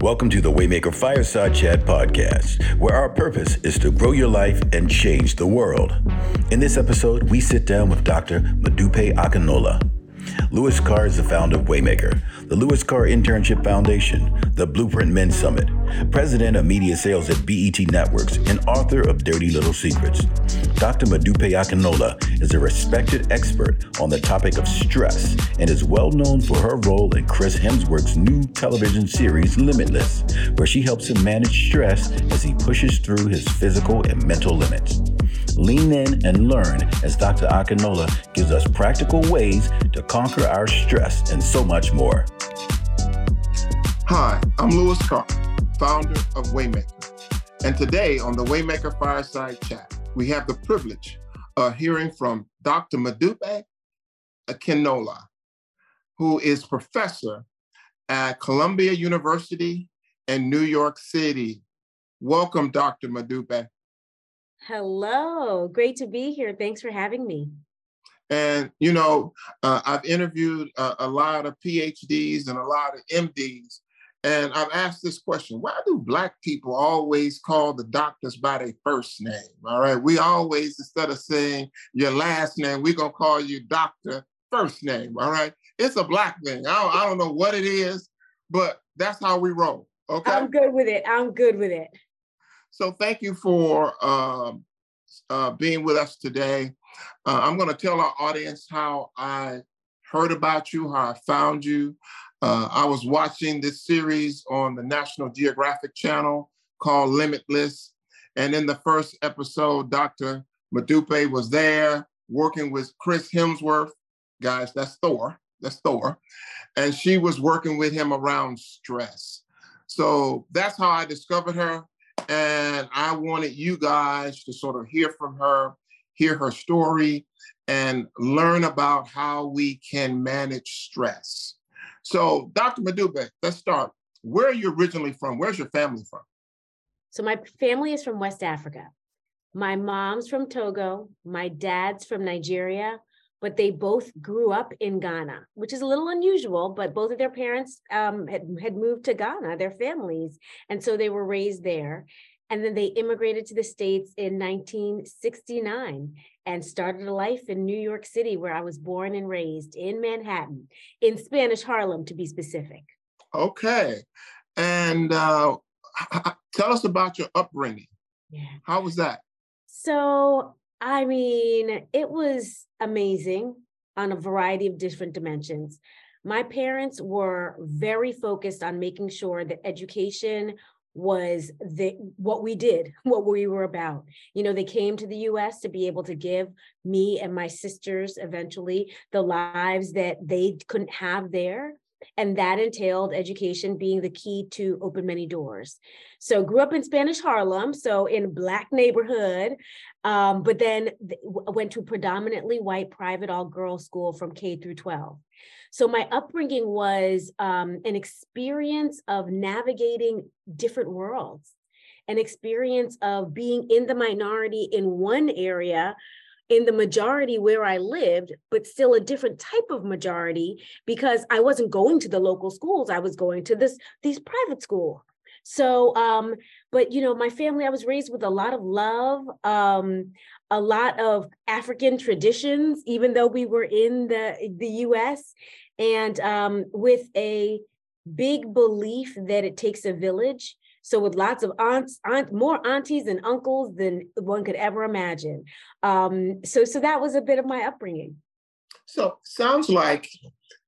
Welcome to the Waymaker Fireside Chat podcast, where our purpose is to grow your life and change the world. In this episode, we sit down with Dr. Modupe Akinola. Louis Carr is the founder of Waymaker, the Louis Carr Internship Foundation, the Blueprint Men Summit, president of media sales at BET Networks, and author of Dirty Little Secrets. Dr. Modupe Akinola is a respected expert on the topic of stress and is well known for her role in Chris Hemsworth's new television series Limitless, where she helps him manage stress as he pushes through his physical and mental limits. Lean in and learn as Dr. Akinola gives us practical ways to conquer our stress and so much more. Hi, I'm Louis Carr, founder of Waymaker. And today on the Waymaker Fireside Chat, we have the privilege of hearing from Dr. Modupe Akinola, who is professor at Columbia University in New York City. Welcome, Dr. Modupe. Hello, great to be here. Thanks for having me. And, you know, uh, I've interviewed a, a lot of PhDs and a lot of MDs, and I've asked this question why do Black people always call the doctors by their first name? All right. We always, instead of saying your last name, we're going to call you doctor first name. All right. It's a Black thing. I don't, I don't know what it is, but that's how we roll. Okay. I'm good with it. I'm good with it. So thank you for um, uh, being with us today. Uh, I'm going to tell our audience how I heard about you, how I found you. Uh, I was watching this series on the National Geographic Channel called Limitless. And in the first episode, Dr. Modupe was there working with Chris Hemsworth. Guys, that's Thor. That's Thor. And she was working with him around stress. So that's how I discovered her. And I wanted you guys to sort of hear from her, hear her story, and learn about how we can manage stress. So, Dr. Modupe, let's start. Where are you originally from? Where's your family from? So, my family is from West Africa. My mom's from Togo, my dad's from Nigeria, but they both grew up in Ghana, which is a little unusual, but both of their parents um, had, had moved to Ghana, their families. And so they were raised there. And then they immigrated to the States in 1969 and started a life in New York City, where I was born and raised in Manhattan, in Spanish Harlem, to be specific. Okay. And uh, tell us about your upbringing. Yeah. How was that? So I mean, it was amazing on a variety of different dimensions. My parents were very focused on making sure that education was the what we did, what we were about. You know, they came to the US to be able to give me and my sisters eventually the lives that they couldn't have there. And that entailed education being the key to open many doors. So grew up in Spanish Harlem, so in black neighborhood, um, but then went to predominantly white private all girls school from K through 12. So my upbringing was um, an experience of navigating different worlds, an experience of being in the minority in one area in the majority where I lived, but still a different type of majority because I wasn't going to the local schools. I was going to this these private school. So, um, but you know, my family, I was raised with a lot of love, um, a lot of African traditions, even though we were in the the U.S. and um, with a big belief that it takes a village so with lots of aunts, aunt, more aunties and uncles than one could ever imagine. Um, so, so that was a bit of my upbringing. So sounds like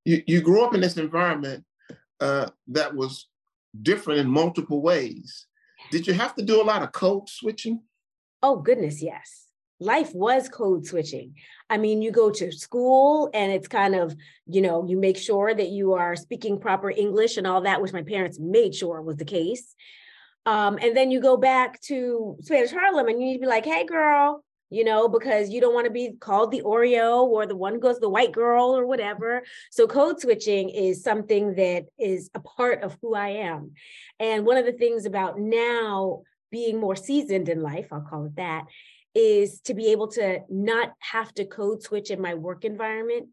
you, you grew up in this environment uh, that was different in multiple ways. Did you have to do a lot of code switching? Oh goodness, yes. Life was code switching. I mean, you go to school and it's kind of, you know, you make sure that you are speaking proper English and all that, which my parents made sure was the case. Um, and then you go back to Spanish Harlem and you need to be like, hey, girl, you know, because you don't want to be called the Oreo or the one who goes the white girl or whatever. So code switching is something that is a part of who I am. And one of the things about now being more seasoned in life, I'll call it that, is to be able to not have to code switch in my work environment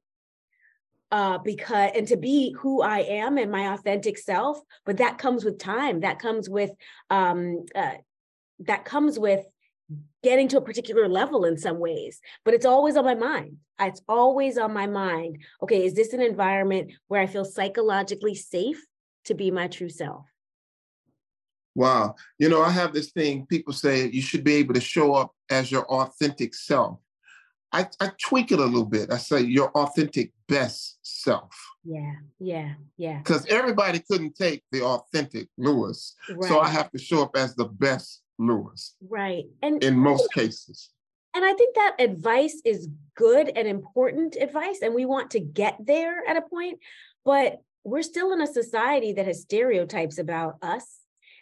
uh, because and to be who I am and my authentic self. But that comes with time. That comes with um, uh, that comes with getting to a particular level in some ways. But it's always on my mind. It's always on my mind. Okay, is this an environment where I feel psychologically safe to be my true self? Wow. You know, I have this thing, people say you should be able to show up as your authentic self. I, I tweak it a little bit. I say your authentic best self. Yeah, yeah, yeah. Because everybody couldn't take the authentic Louis. Right. So I have to show up as the best Louis. Right. And in most cases. And I think that advice is good and important advice. And we want to get there at a point, but we're still in a society that has stereotypes about us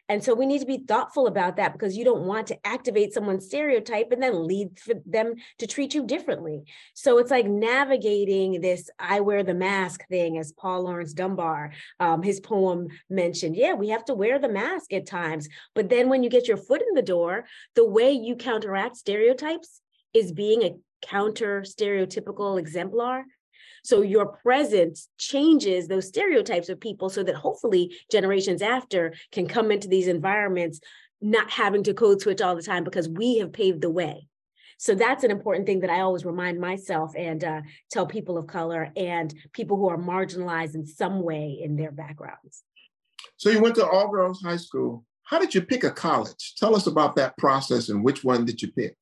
and so we need to be thoughtful about that because you don't want to activate someone's stereotype and then lead for them to treat you differently. So it's like navigating this I wear the mask thing, as Paul Laurence Dunbar, um, his poem mentioned. Yeah, we have to wear the mask at times. But then when you get your foot in the door, the way you counteract stereotypes is being a counter stereotypical exemplar so your presence changes those stereotypes of people so that hopefully generations after can come into these environments not having to code switch all the time because we have paved the way. So that's an important thing that I always remind myself and uh, tell people of color and people who are marginalized in some way in their backgrounds. So you went to all girls high school. How did you pick a college? Tell us about that process and which one did you pick?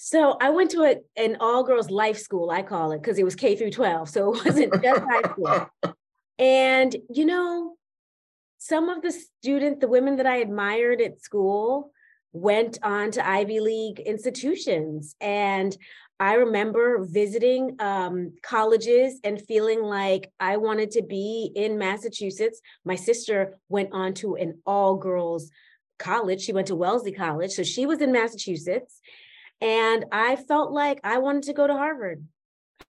So I went to a, an all girls life school, I call it, because it was K through 12. So it wasn't just high school. And, you know, some of the students, the women that I admired at school, went on to Ivy League institutions. And I remember visiting um, colleges and feeling like I wanted to be in Massachusetts. My sister went on to an all girls college. She went to Wellesley College. So she was in Massachusetts. And I felt like I wanted to go to Harvard.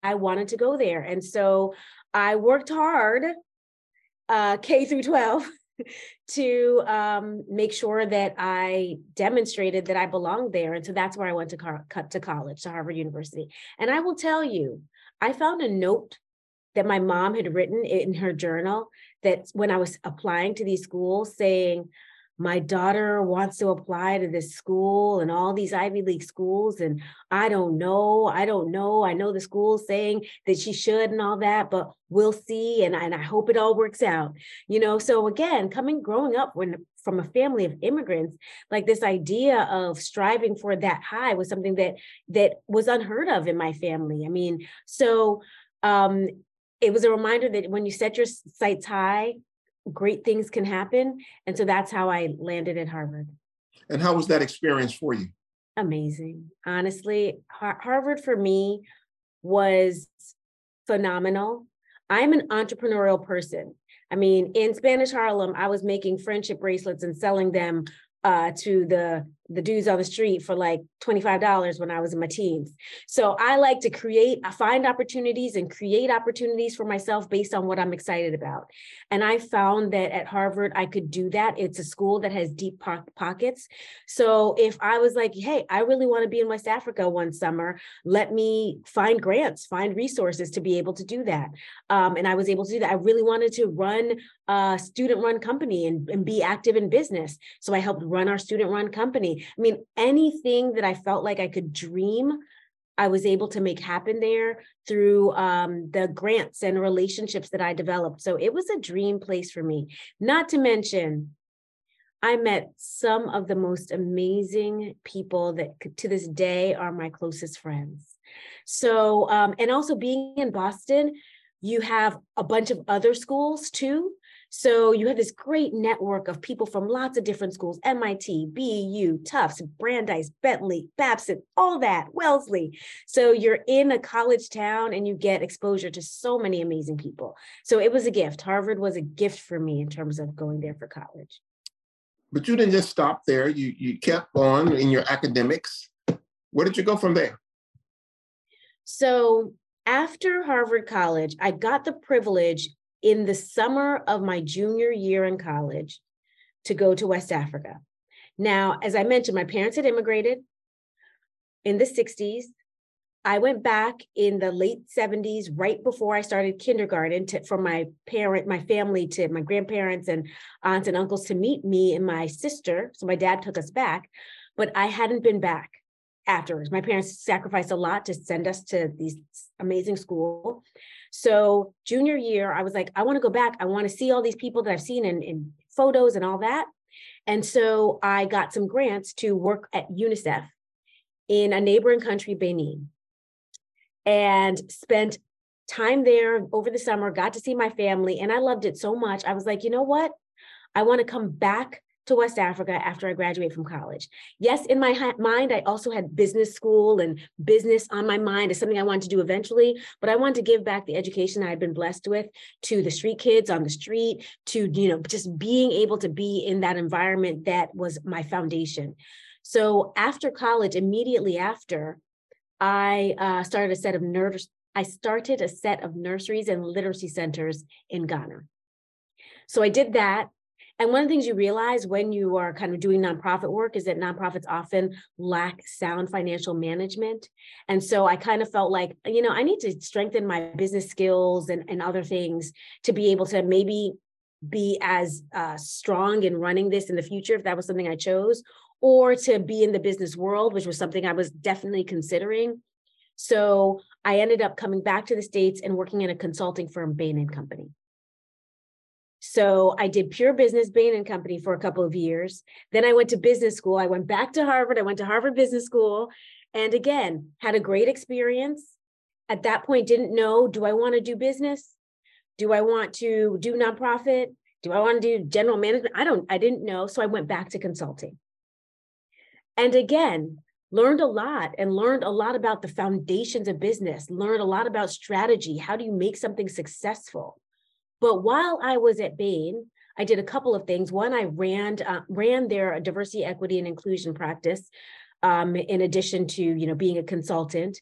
I wanted to go there. And so I worked hard, uh, K through 12, to um, make sure that I demonstrated that I belonged there. And so that's where I went to, car- to college, to Harvard University. And I will tell you, I found a note that my mom had written in her journal that when I was applying to these schools saying, my daughter wants to apply to this school and all these Ivy League schools. And I don't know. I don't know. I know the school's saying that she should and all that, but we'll see. And, and I hope it all works out. You know, so again, coming growing up when from a family of immigrants, like this idea of striving for that high was something that that was unheard of in my family. I mean, so um it was a reminder that when you set your sights high great things can happen. And so that's how I landed at Harvard. And how was that experience for you? Amazing. Honestly, Har- Harvard for me was phenomenal. I'm an entrepreneurial person. I mean, in Spanish Harlem, I was making friendship bracelets and selling them uh, to the the dudes on the street for like $25 when I was in my teens. So I like to create, I find opportunities and create opportunities for myself based on what I'm excited about. And I found that at Harvard, I could do that. It's a school that has deep po- pockets. So if I was like, hey, I really want to be in West Africa one summer, let me find grants, find resources to be able to do that. Um, and I was able to do that. I really wanted to run a student run company and, and be active in business. So I helped run our student run company I mean, anything that I felt like I could dream, I was able to make happen there through um, the grants and relationships that I developed. So it was a dream place for me. Not to mention, I met some of the most amazing people that to this day are my closest friends. So, um, and also being in Boston, you have a bunch of other schools too. So you have this great network of people from lots of different schools, MIT, BU, Tufts, Brandeis, Bentley, Babson, all that, Wellesley. So you're in a college town and you get exposure to so many amazing people. So it was a gift. Harvard was a gift for me in terms of going there for college. But you didn't just stop there. You you kept on in your academics. Where did you go from there? So after Harvard College, I got the privilege in the summer of my junior year in college to go to West Africa. Now, as I mentioned, my parents had immigrated in the 60s. I went back in the late 70s, right before I started kindergarten, to, for my parent, my family, to my grandparents and aunts and uncles to meet me and my sister. So my dad took us back, but I hadn't been back afterwards. My parents sacrificed a lot to send us to these amazing school. So junior year, I was like, I want to go back. I want to see all these people that I've seen in, in photos and all that. And so I got some grants to work at UNICEF in a neighboring country, Benin and spent time there over the summer, got to see my family, and I loved it so much. I was like, you know what? I want to come back to West Africa after I graduate from college. Yes, in my mind, I also had business school and business on my mind as something I wanted to do eventually, but I wanted to give back the education I had been blessed with to the street kids on the street, to, you know, just being able to be in that environment that was my foundation. So after college, immediately after, I uh, started a set of nurse. I started a set of nurseries and literacy centers in Ghana. So I did that. And one of the things you realize when you are kind of doing nonprofit work is that nonprofits often lack sound financial management. And so I kind of felt like, you know, I need to strengthen my business skills and, and other things to be able to maybe be as uh, strong in running this in the future if that was something I chose, or to be in the business world, which was something I was definitely considering. So I ended up coming back to the States and working in a consulting firm, Bain and Company. So I did pure business, Bain and Company for a couple of years. Then I went to business school. I went back to Harvard. I went to Harvard Business School. And again, had a great experience. At that point, didn't know, do I want to do business? Do I want to do nonprofit? Do I want to do general management? I don't, I didn't know. So I went back to consulting. And again, learned a lot and learned a lot about the foundations of business, learned a lot about strategy. How do you make something successful? But while I was at Bain, I did a couple of things. One, I ran uh, ran their diversity, equity, and inclusion practice, um, in addition to you know being a consultant.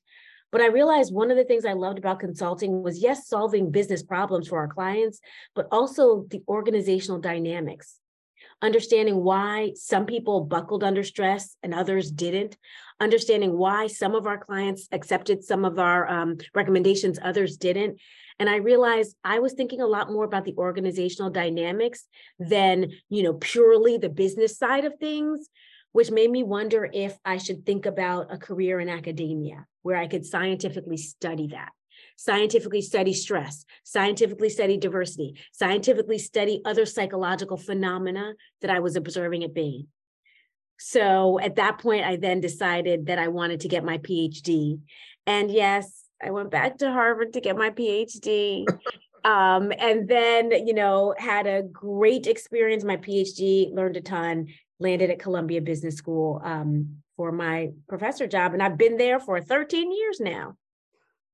But I realized one of the things I loved about consulting was yes, solving business problems for our clients, but also the organizational dynamics understanding why some people buckled under stress and others didn't, understanding why some of our clients accepted some of our um, recommendations, others didn't. And I realized I was thinking a lot more about the organizational dynamics than, you know, purely the business side of things, which made me wonder if I should think about a career in academia where I could scientifically study that scientifically study stress, scientifically study diversity, scientifically study other psychological phenomena that I was observing at Bain. So at that point, I then decided that I wanted to get my PhD. And yes, I went back to Harvard to get my PhD. um, and then, you know, had a great experience, my PhD, learned a ton, landed at Columbia Business School um, for my professor job. And I've been there for 13 years now.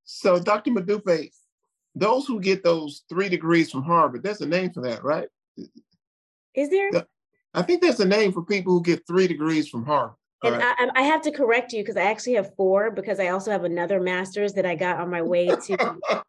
So, Dr. Modupe, those who get those three degrees from Harvard, there's a name for that, right? Is there? I think there's a name for people who get three degrees from Harvard. And right. I, I, have to correct you because I actually have four because I also have another master's that I got on my way to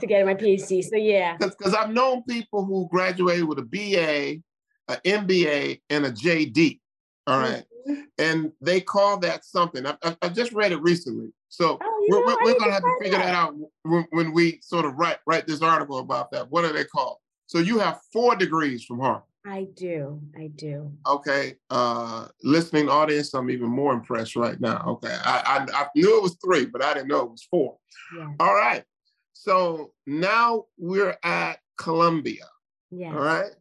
to get my PhD. So yeah, because I've known people who graduated with a BA, an MBA, and a JD. All right? mm-hmm. and they call that something. I, I, I just read it recently. So oh, we're, we're, to have to figure that, that out when, when, we sort of write write this article about that. What are they called? So you have four degrees from Harvard. I do. I do. Okay. Uh, listening audience, I'm even more impressed right now. Okay. I, I, I knew it was three, but I didn't know it was four. Yeah. All right. So now we're at Columbia. Yeah. All right.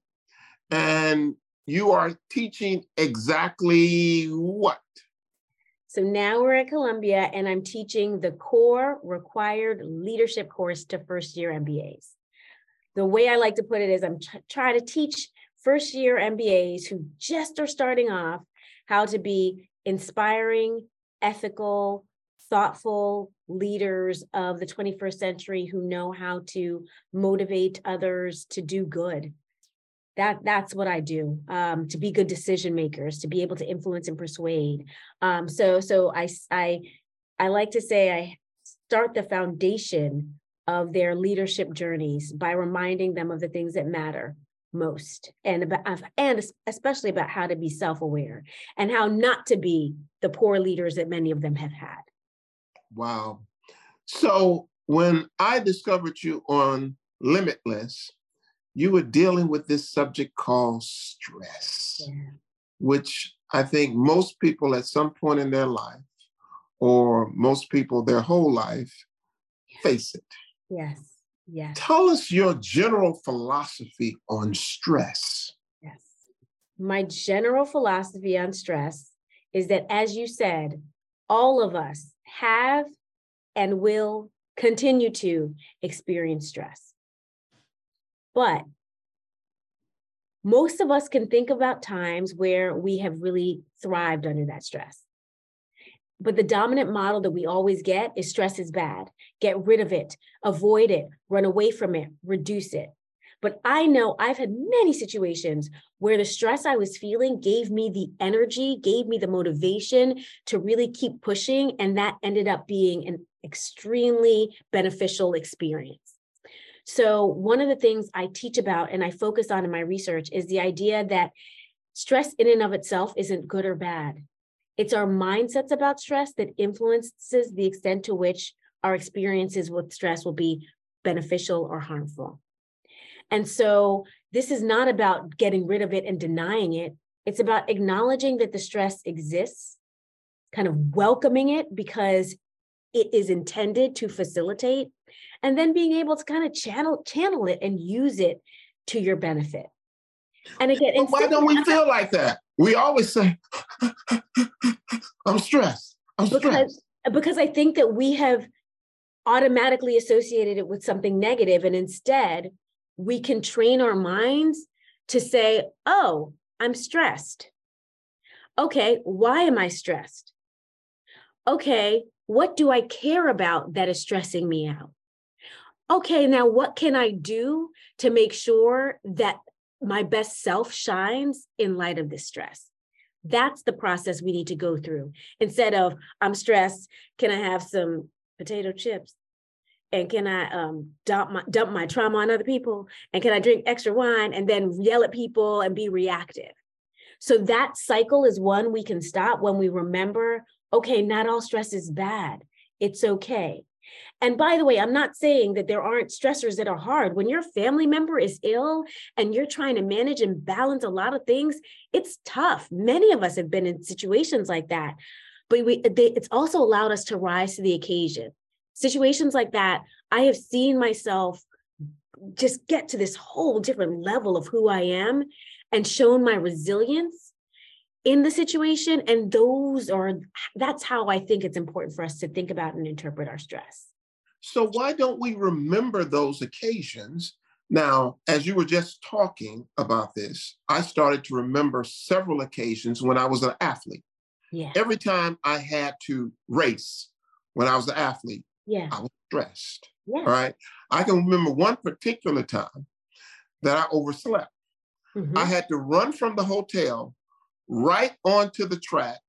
And you are teaching exactly what? So now we're at Columbia and I'm teaching the core required leadership course to first year MBAs. The way I like to put it is I'm trying to teach first year MBAs who just are starting off how to be inspiring, ethical, thoughtful leaders of the 21st century who know how to motivate others to do good that that's what I do um, to be good decision makers, to be able to influence and persuade. Um, so so I I I like to say I start the foundation of their leadership journeys by reminding them of the things that matter most and about and especially about how to be self-aware and how not to be the poor leaders that many of them have had Wow. So when I discovered you on Limitless, you were dealing with this subject called stress, yeah. which I think most people at some point in their life, or most people their whole life, face it. Yes. Yes. Tell us your general philosophy on stress. Yes. My general philosophy on stress is that, as you said, all of us have and will continue to experience stress. But most of us can think about times where we have really thrived under that stress. But the dominant model that we always get is stress is bad. Get rid of it, avoid it, run away from it, reduce it. But I know I've had many situations where the stress I was feeling gave me the energy, gave me the motivation to really keep pushing. And that ended up being an extremely beneficial experience. So, one of the things I teach about and I focus on in my research is the idea that stress in and of itself isn't good or bad. It's our mindsets about stress that influences the extent to which our experiences with stress will be beneficial or harmful. And so this is not about getting rid of it and denying it. It's about acknowledging that the stress exists, kind of welcoming it because it is intended to facilitate, and then being able to kind of channel channel it and use it to your benefit. And again, why don't we feel like that? We always say, I'm stressed. I'm stressed. Because, because I think that we have automatically associated it with something negative, and instead we can train our minds to say, oh, I'm stressed. Okay, why am I stressed? Okay, what do I care about that is stressing me out? Okay, now what can I do to make sure that my best self shines in light of this stress? That's the process we need to go through. Instead of, I'm stressed, can I have some potato chips? And can I um, dump my dump my trauma on other people? And can I drink extra wine and then yell at people and be reactive? So that cycle is one we can stop when we remember, okay, not all stress is bad. It's okay. And by the way, I'm not saying that there aren't stressors that are hard. When your family member is ill and you're trying to manage and balance a lot of things, it's tough. Many of us have been in situations like that. But we, they, it's also allowed us to rise to the occasion. Situations like that, I have seen myself just get to this whole different level of who I am and shown my resilience in the situation. And those are, that's how I think it's important for us to think about and interpret our stress. So, why don't we remember those occasions? Now, as you were just talking about this, I started to remember several occasions when I was an athlete. Yeah. Every time I had to race when I was an athlete, yeah. I was stressed. Yeah. All right. I can remember one particular time that I overslept. Mm-hmm. I had to run from the hotel right onto the track,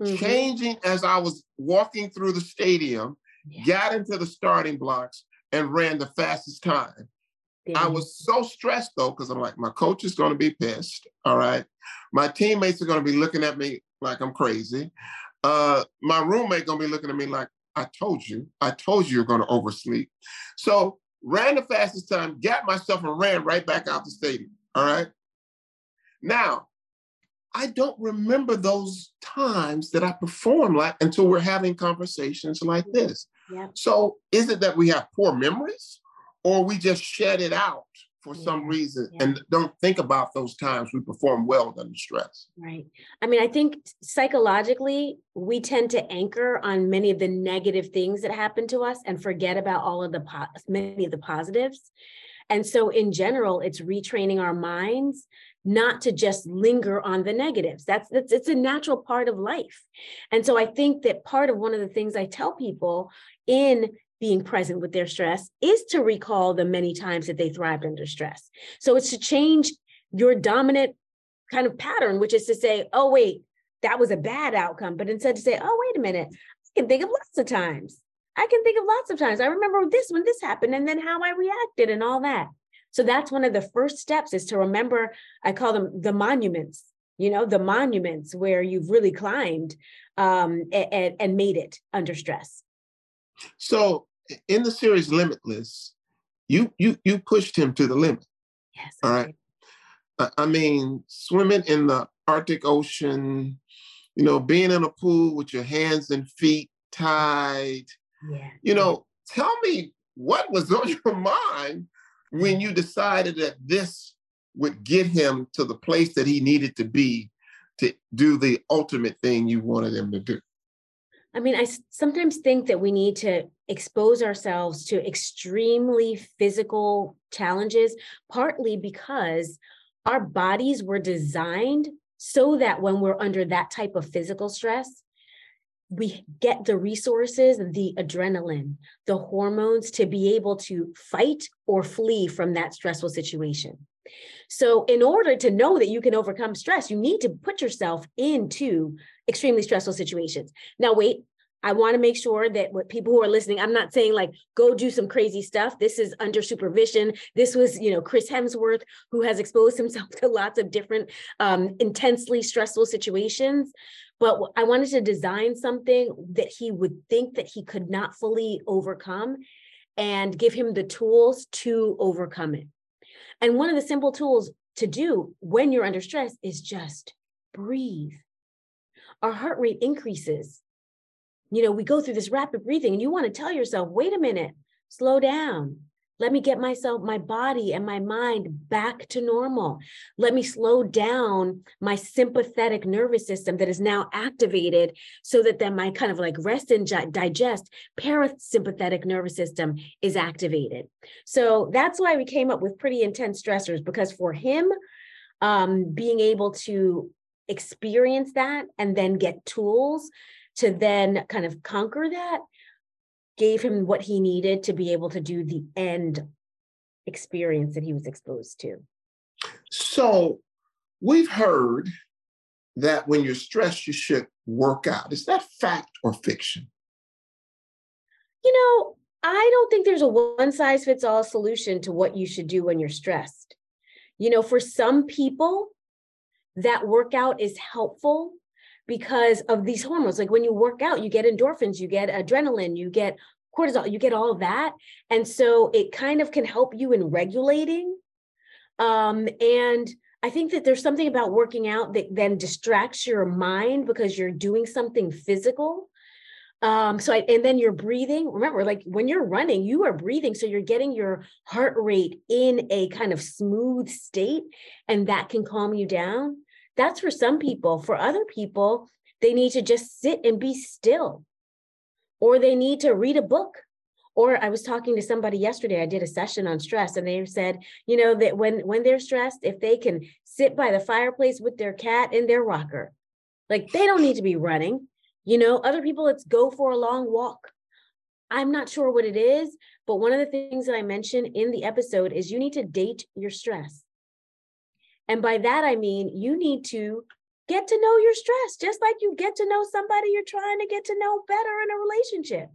mm-hmm. changing as I was walking through the stadium yeah. got into the starting blocks and ran the fastest time. Yeah. I was so stressed though, because I'm like, my coach is going to be pissed. All right. My teammates are going to be looking at me like I'm crazy. Uh, my roommate going to be looking at me like, I told you, I told you you're going to oversleep. So ran the fastest time, got myself and ran right back out the stadium. All right. Now, I don't remember those times that I perform like until we're having conversations like mm-hmm. this. Yeah. So is it that we have poor memories or we just shed it out for yeah. some reason yeah. and don't think about those times we perform well under stress? Right. I mean, I think psychologically, we tend to anchor on many of the negative things that happen to us and forget about all of the po- many of the positives. And so in general, it's retraining our minds not to just linger on the negatives. That's, that's it's a natural part of life. And so I think that part of one of the things I tell people in being present with their stress is to recall the many times that they thrived under stress. So it's to change your dominant kind of pattern, which is to say, oh, wait, that was a bad outcome. But instead to say, oh, wait a minute, I can think of lots of times. I can think of lots of times. I remember this when this happened and then how I reacted and all that. So that's one of the first steps is to remember, I call them the monuments, you know, the monuments where you've really climbed um, and, and made it under stress. So in the series Limitless, you you you pushed him to the limit. Yes. All right. I mean, swimming in the Arctic Ocean, you know, being in a pool with your hands and feet tied. Yeah. You know, tell me what was on your mind when you decided that this would get him to the place that he needed to be to do the ultimate thing you wanted him to do? I mean, I sometimes think that we need to expose ourselves to extremely physical challenges, partly because our bodies were designed so that when we're under that type of physical stress, we get the resources, the adrenaline, the hormones to be able to fight or flee from that stressful situation. So, in order to know that you can overcome stress, you need to put yourself into extremely stressful situations. Now, wait, I want to make sure that what people who are listening, I'm not saying like go do some crazy stuff. This is under supervision. This was, you know, Chris Hemsworth, who has exposed himself to lots of different um, intensely stressful situations. But I wanted to design something that he would think that he could not fully overcome and give him the tools to overcome it. And one of the simple tools to do when you're under stress is just breathe. Our heart rate increases you know, we go through this rapid breathing and you want to tell yourself, wait a minute, slow down. Let me get myself, my body and my mind back to normal. Let me slow down my sympathetic nervous system that is now activated so that then my kind of like rest and digest parasympathetic nervous system is activated. So that's why we came up with pretty intense stressors because for him, um, being able to experience that and then get tools to then kind of conquer that gave him what he needed to be able to do the end experience that he was exposed to. So we've heard that when you're stressed, you should work out. Is that fact or fiction? You know, I don't think there's a one size fits all solution to what you should do when you're stressed. You know, for some people, that workout is helpful because of these hormones. Like when you work out, you get endorphins, you get adrenaline, you get cortisol, you get all that. And so it kind of can help you in regulating. Um, and I think that there's something about working out that then distracts your mind because you're doing something physical. Um, so I, and then you're breathing. Remember, like when you're running, you are breathing. So you're getting your heart rate in a kind of smooth state, and that can calm you down. That's for some people. For other people, they need to just sit and be still, or they need to read a book. Or I was talking to somebody yesterday. I did a session on stress, and they said, you know, that when when they're stressed, if they can sit by the fireplace with their cat in their rocker, like they don't need to be running. You know, other people, it's go for a long walk. I'm not sure what it is, but one of the things that I mentioned in the episode is you need to date your stress. And by that, I mean you need to get to know your stress, just like you get to know somebody you're trying to get to know better in a relationship.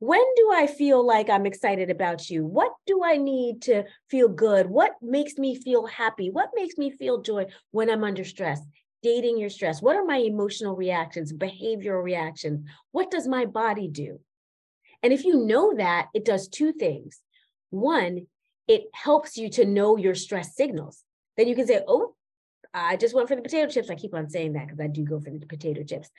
When do I feel like I'm excited about you? What do I need to feel good? What makes me feel happy? What makes me feel joy when I'm under stress? Dating your stress. What are my emotional reactions, behavioral reactions? What does my body do? And if you know that, it does two things. One, it helps you to know your stress signals then you can say, oh, I just went for the potato chips. I keep on saying that because I do go for the potato chips.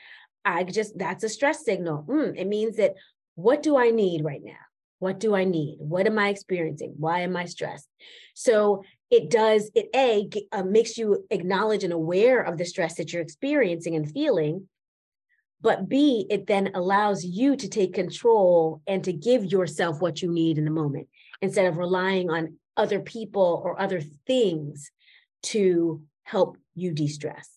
I just, that's a stress signal. Mm, it means that what do I need right now? What do I need? What am I experiencing? Why am I stressed? So it does, it A, uh, makes you acknowledge and aware of the stress that you're experiencing and feeling. But B, it then allows you to take control and to give yourself what you need in the moment instead of relying on other people or other things to help you de-stress.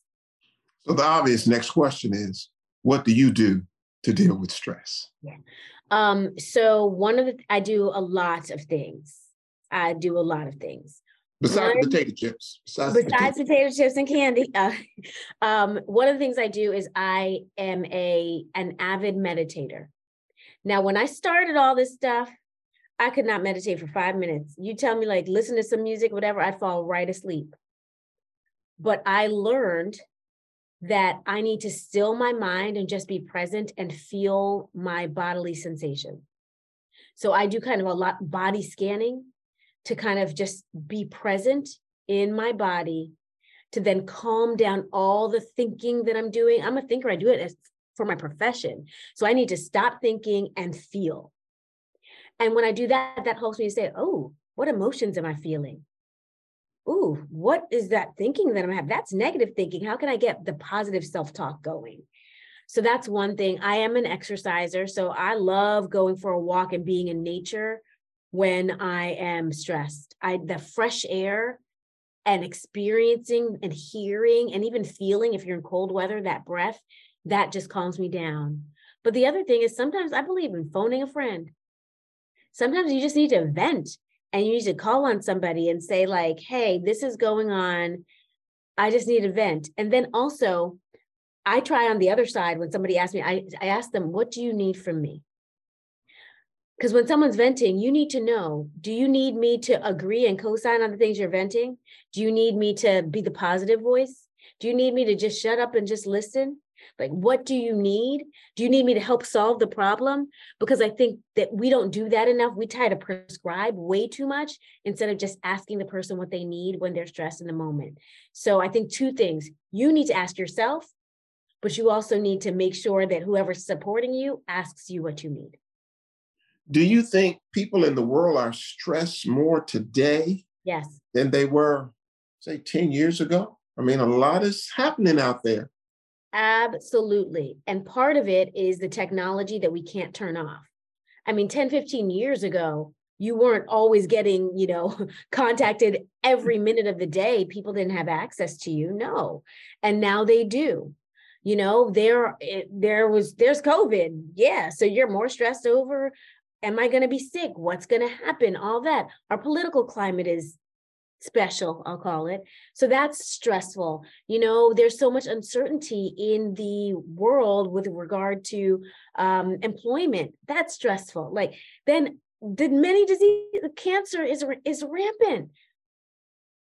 So the obvious next question is, what do you do to deal with stress? Yeah. Um, so one of the I do a lot of things. I do a lot of things. Besides one, potato chips. Besides, besides potato. potato. chips and candy. Uh, um, one of the things I do is I am a an avid meditator. Now, when I started all this stuff, I could not meditate for five minutes. You tell me like listen to some music, whatever, I'd fall right asleep. But I learned that I need to still my mind and just be present and feel my bodily sensation. So I do kind of a lot body scanning to kind of just be present in my body to then calm down all the thinking that I'm doing. I'm a thinker, I do it as, for my profession. So I need to stop thinking and feel. And when I do that, that helps me to say, oh, what emotions am I feeling? Ooh, what is that thinking that I'm having? That's negative thinking. How can I get the positive self talk going? So that's one thing. I am an exerciser. So I love going for a walk and being in nature when I am stressed. I the fresh air and experiencing and hearing and even feeling if you're in cold weather, that breath, that just calms me down. But the other thing is sometimes I believe in phoning a friend. Sometimes you just need to vent and you need to call on somebody and say like, "Hey, this is going on. I just need a vent." And then also I try on the other side when somebody asks me, I, I ask them, what do you need from me? Because when someone's venting, you need to know do you need me to agree and co sign on the things you're venting? Do you need me to be the positive voice? Do you need me to just shut up and just listen? Like, what do you need? Do you need me to help solve the problem? Because I think that we don't do that enough. We try to prescribe way too much instead of just asking the person what they need when they're stressed in the moment. So I think two things you need to ask yourself, but you also need to make sure that whoever's supporting you asks you what you need. Do you think people in the world are stressed more today yes. than they were, say, 10 years ago? I mean, a lot is happening out there. Absolutely. And part of it is the technology that we can't turn off. I mean, 10, 15 years ago, you weren't always getting, you know, contacted every minute of the day. People didn't have access to you. No. And now they do you know there eh, there was there's covid yeah so you're more stressed over am i going to be sick what's going to happen all that our political climate is special i'll call it. So that's stressful. You know there's so much uncertainty in the world with regard to um, employment. That's stressful. Like then the many disease cancer is is rampant.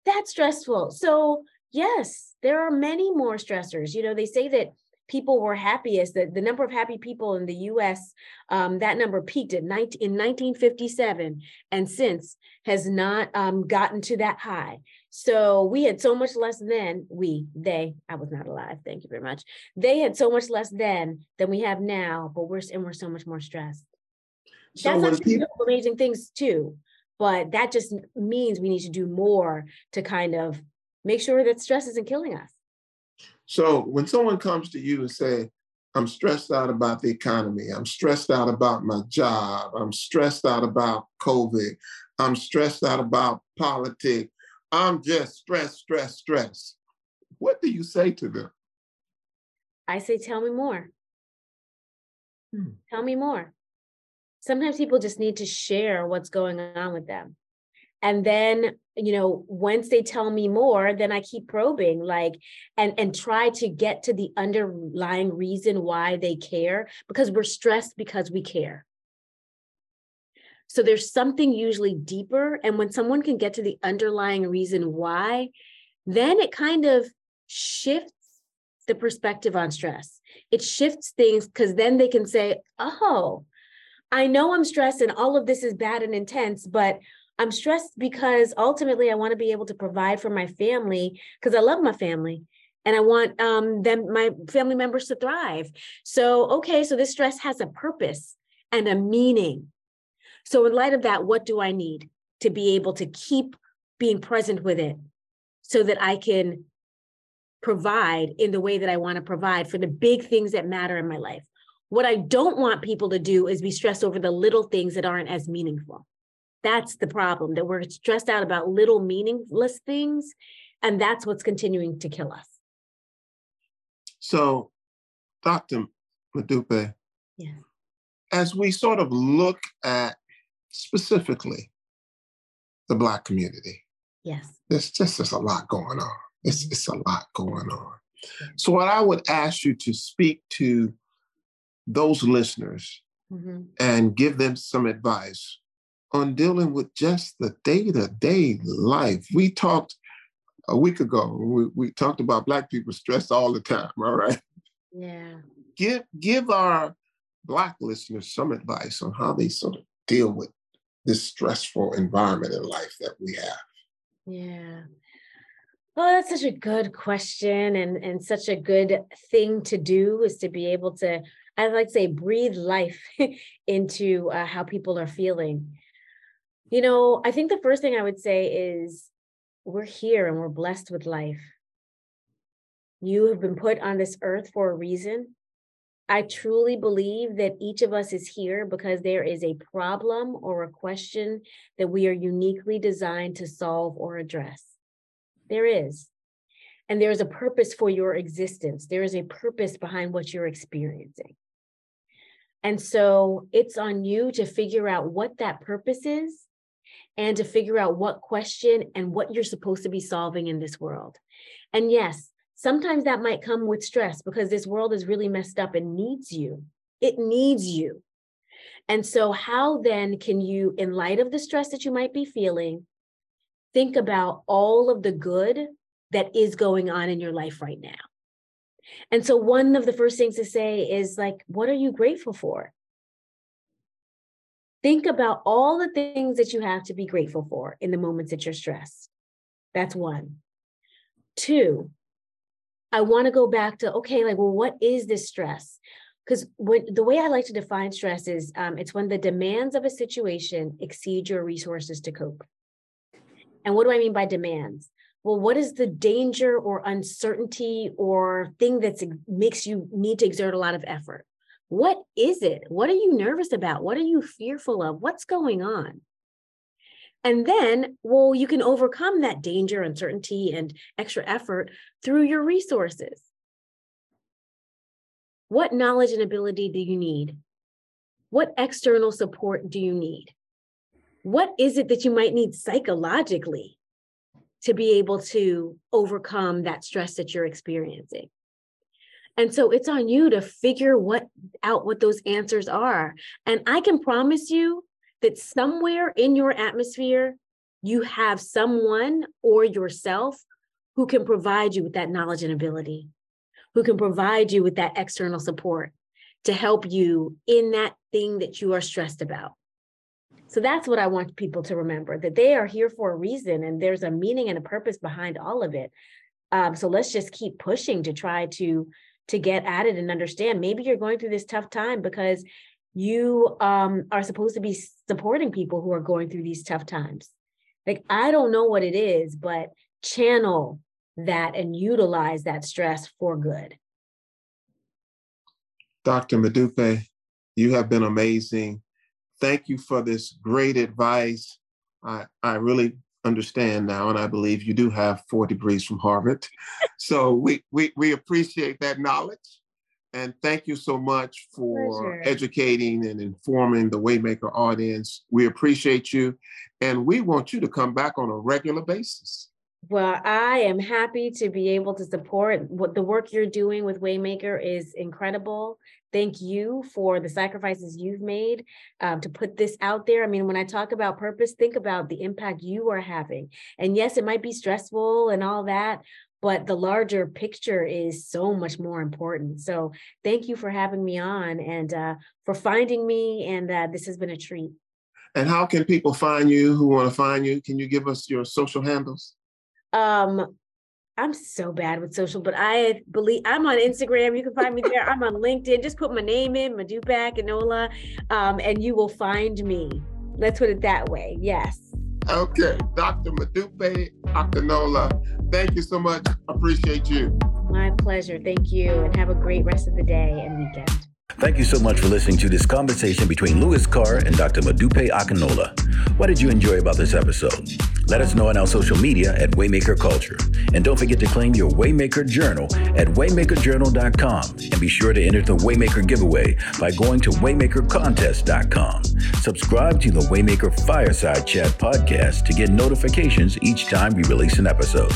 That's stressful. So yes, there are many more stressors. You know, they say that people were happiest, that the number of happy people in the US, um, that number peaked at 19, in 1957 and since has not um, gotten to that high. So we had so much less then, we, they, I was not alive, thank you very much. They had so much less then than we have now, but we're, and we're so much more stressed. So That's people, amazing things too, but that just means we need to do more to kind of make sure that stress isn't killing us. So when someone comes to you and say, I'm stressed out about the economy, I'm stressed out about my job, I'm stressed out about COVID, I'm stressed out about politics, I'm just stressed, stressed, stressed. What do you say to them? I say, tell me more. Hmm. Tell me more. Sometimes people just need to share what's going on with them and then you know once they tell me more then i keep probing like and and try to get to the underlying reason why they care because we're stressed because we care. So there's something usually deeper and when someone can get to the underlying reason why then it kind of shifts the perspective on stress. It shifts things because then they can say oh i know i'm stressed and all of this is bad and intense but I'm stressed because ultimately I want to be able to provide for my family because I love my family and I want um, them, my family members to thrive. So, okay, so this stress has a purpose and a meaning. So, in light of that, what do I need to be able to keep being present with it so that I can provide in the way that I want to provide for the big things that matter in my life? What I don't want people to do is be stressed over the little things that aren't as meaningful. That's the problem that we're stressed out about little meaningless things. And that's what's continuing to kill us. So, Dr. Modupe, yeah. as we sort of look at specifically the Black community, yes, there's just there's a lot going on. It's, it's a lot going on. So, what I would ask you to speak to those listeners mm-hmm. and give them some advice on dealing with just the day to day life. We talked a week ago. We, we talked about Black people stress all the time, all right? Yeah. Give, give our Black listeners some advice on how they sort of deal with this stressful environment in life that we have. Yeah. Well, that's such a good question and, and such a good thing to do is to be able to, I'd like to say, breathe life into uh, how people are feeling. You know, I think the first thing I would say is we're here and we're blessed with life. You have been put on this earth for a reason. I truly believe that each of us is here because there is a problem or a question that we are uniquely designed to solve or address. There is. And there is a purpose for your existence. There is a purpose behind what you're experiencing. And so it's on you to figure out what that purpose is and to figure out what question and what you're supposed to be solving in this world. And yes, sometimes that might come with stress because this world is really messed up and needs you. It needs you. And so, how then can you, in light of the stress that you might be feeling, think about all of the good that is going on in your life right now? And so, one of the first things to say is like, what are you grateful for? Think about all the things that you have to be grateful for in the moments that you're stressed. That's one. Two, I want to go back to okay, like, well, what is this stress? Because the way I like to define stress is um, it's when the demands of a situation exceed your resources to cope. And what do I mean by demands? Well, what is the danger or uncertainty or thing that makes you need to exert a lot of effort? What is it? What are you nervous about? What are you fearful of? What's going on? And then, well, you can overcome that danger, uncertainty, and extra effort through your resources. What knowledge and ability do you need? What external support do you need? What is it that you might need psychologically to be able to overcome that stress that you're experiencing? And so it's on you to figure what out what those answers are. And I can promise you that somewhere in your atmosphere, you have someone or yourself who can provide you with that knowledge and ability, who can provide you with that external support to help you in that thing that you are stressed about. So that's what I want people to remember that they are here for a reason and there's a meaning and a purpose behind all of it. Um, so let's just keep pushing to try to to get at it and understand maybe you're going through this tough time because you um, are supposed to be supporting people who are going through these tough times. Like, I don't know what it is, but channel that and utilize that stress for good. Dr. Modupe, you have been amazing. Thank you for this great advice. I, I really understand now, and I believe you do have four degrees from Harvard. so we, we, we appreciate that knowledge. And thank you so much for Pleasure. educating and informing the Waymaker audience. We appreciate you. And we want you to come back on a regular basis. Well, I am happy to be able to support what the work you're doing with Waymaker is incredible. Thank you for the sacrifices you've made um, to put this out there. I mean, when I talk about purpose, think about the impact you are having. And yes, it might be stressful and all that, but the larger picture is so much more important. So thank you for having me on and uh, for finding me. And uh, this has been a treat. And how can people find you who want to find you? Can you give us your social handles? Um, I'm so bad with social, but I believe I'm on Instagram. You can find me there. I'm on LinkedIn. Just put my name in, Modupe Akinola, um, and you will find me. Let's put it that way. Yes. Okay. Dr. Modupe Akinola, thank you so much. Appreciate you. My pleasure. Thank you. And have a great rest of the day and weekend. Thank you so much for listening to this conversation between Louis Carr and Dr. Modupe Akinola. What did you enjoy about this episode? Let us know on our social media at Waymaker Culture. And don't forget to claim your Waymaker Journal at waymakerjournal.com. And be sure to enter the Waymaker giveaway by going to waymakercontest.com. Subscribe to the Waymaker Fireside Chat podcast to get notifications each time we release an episode.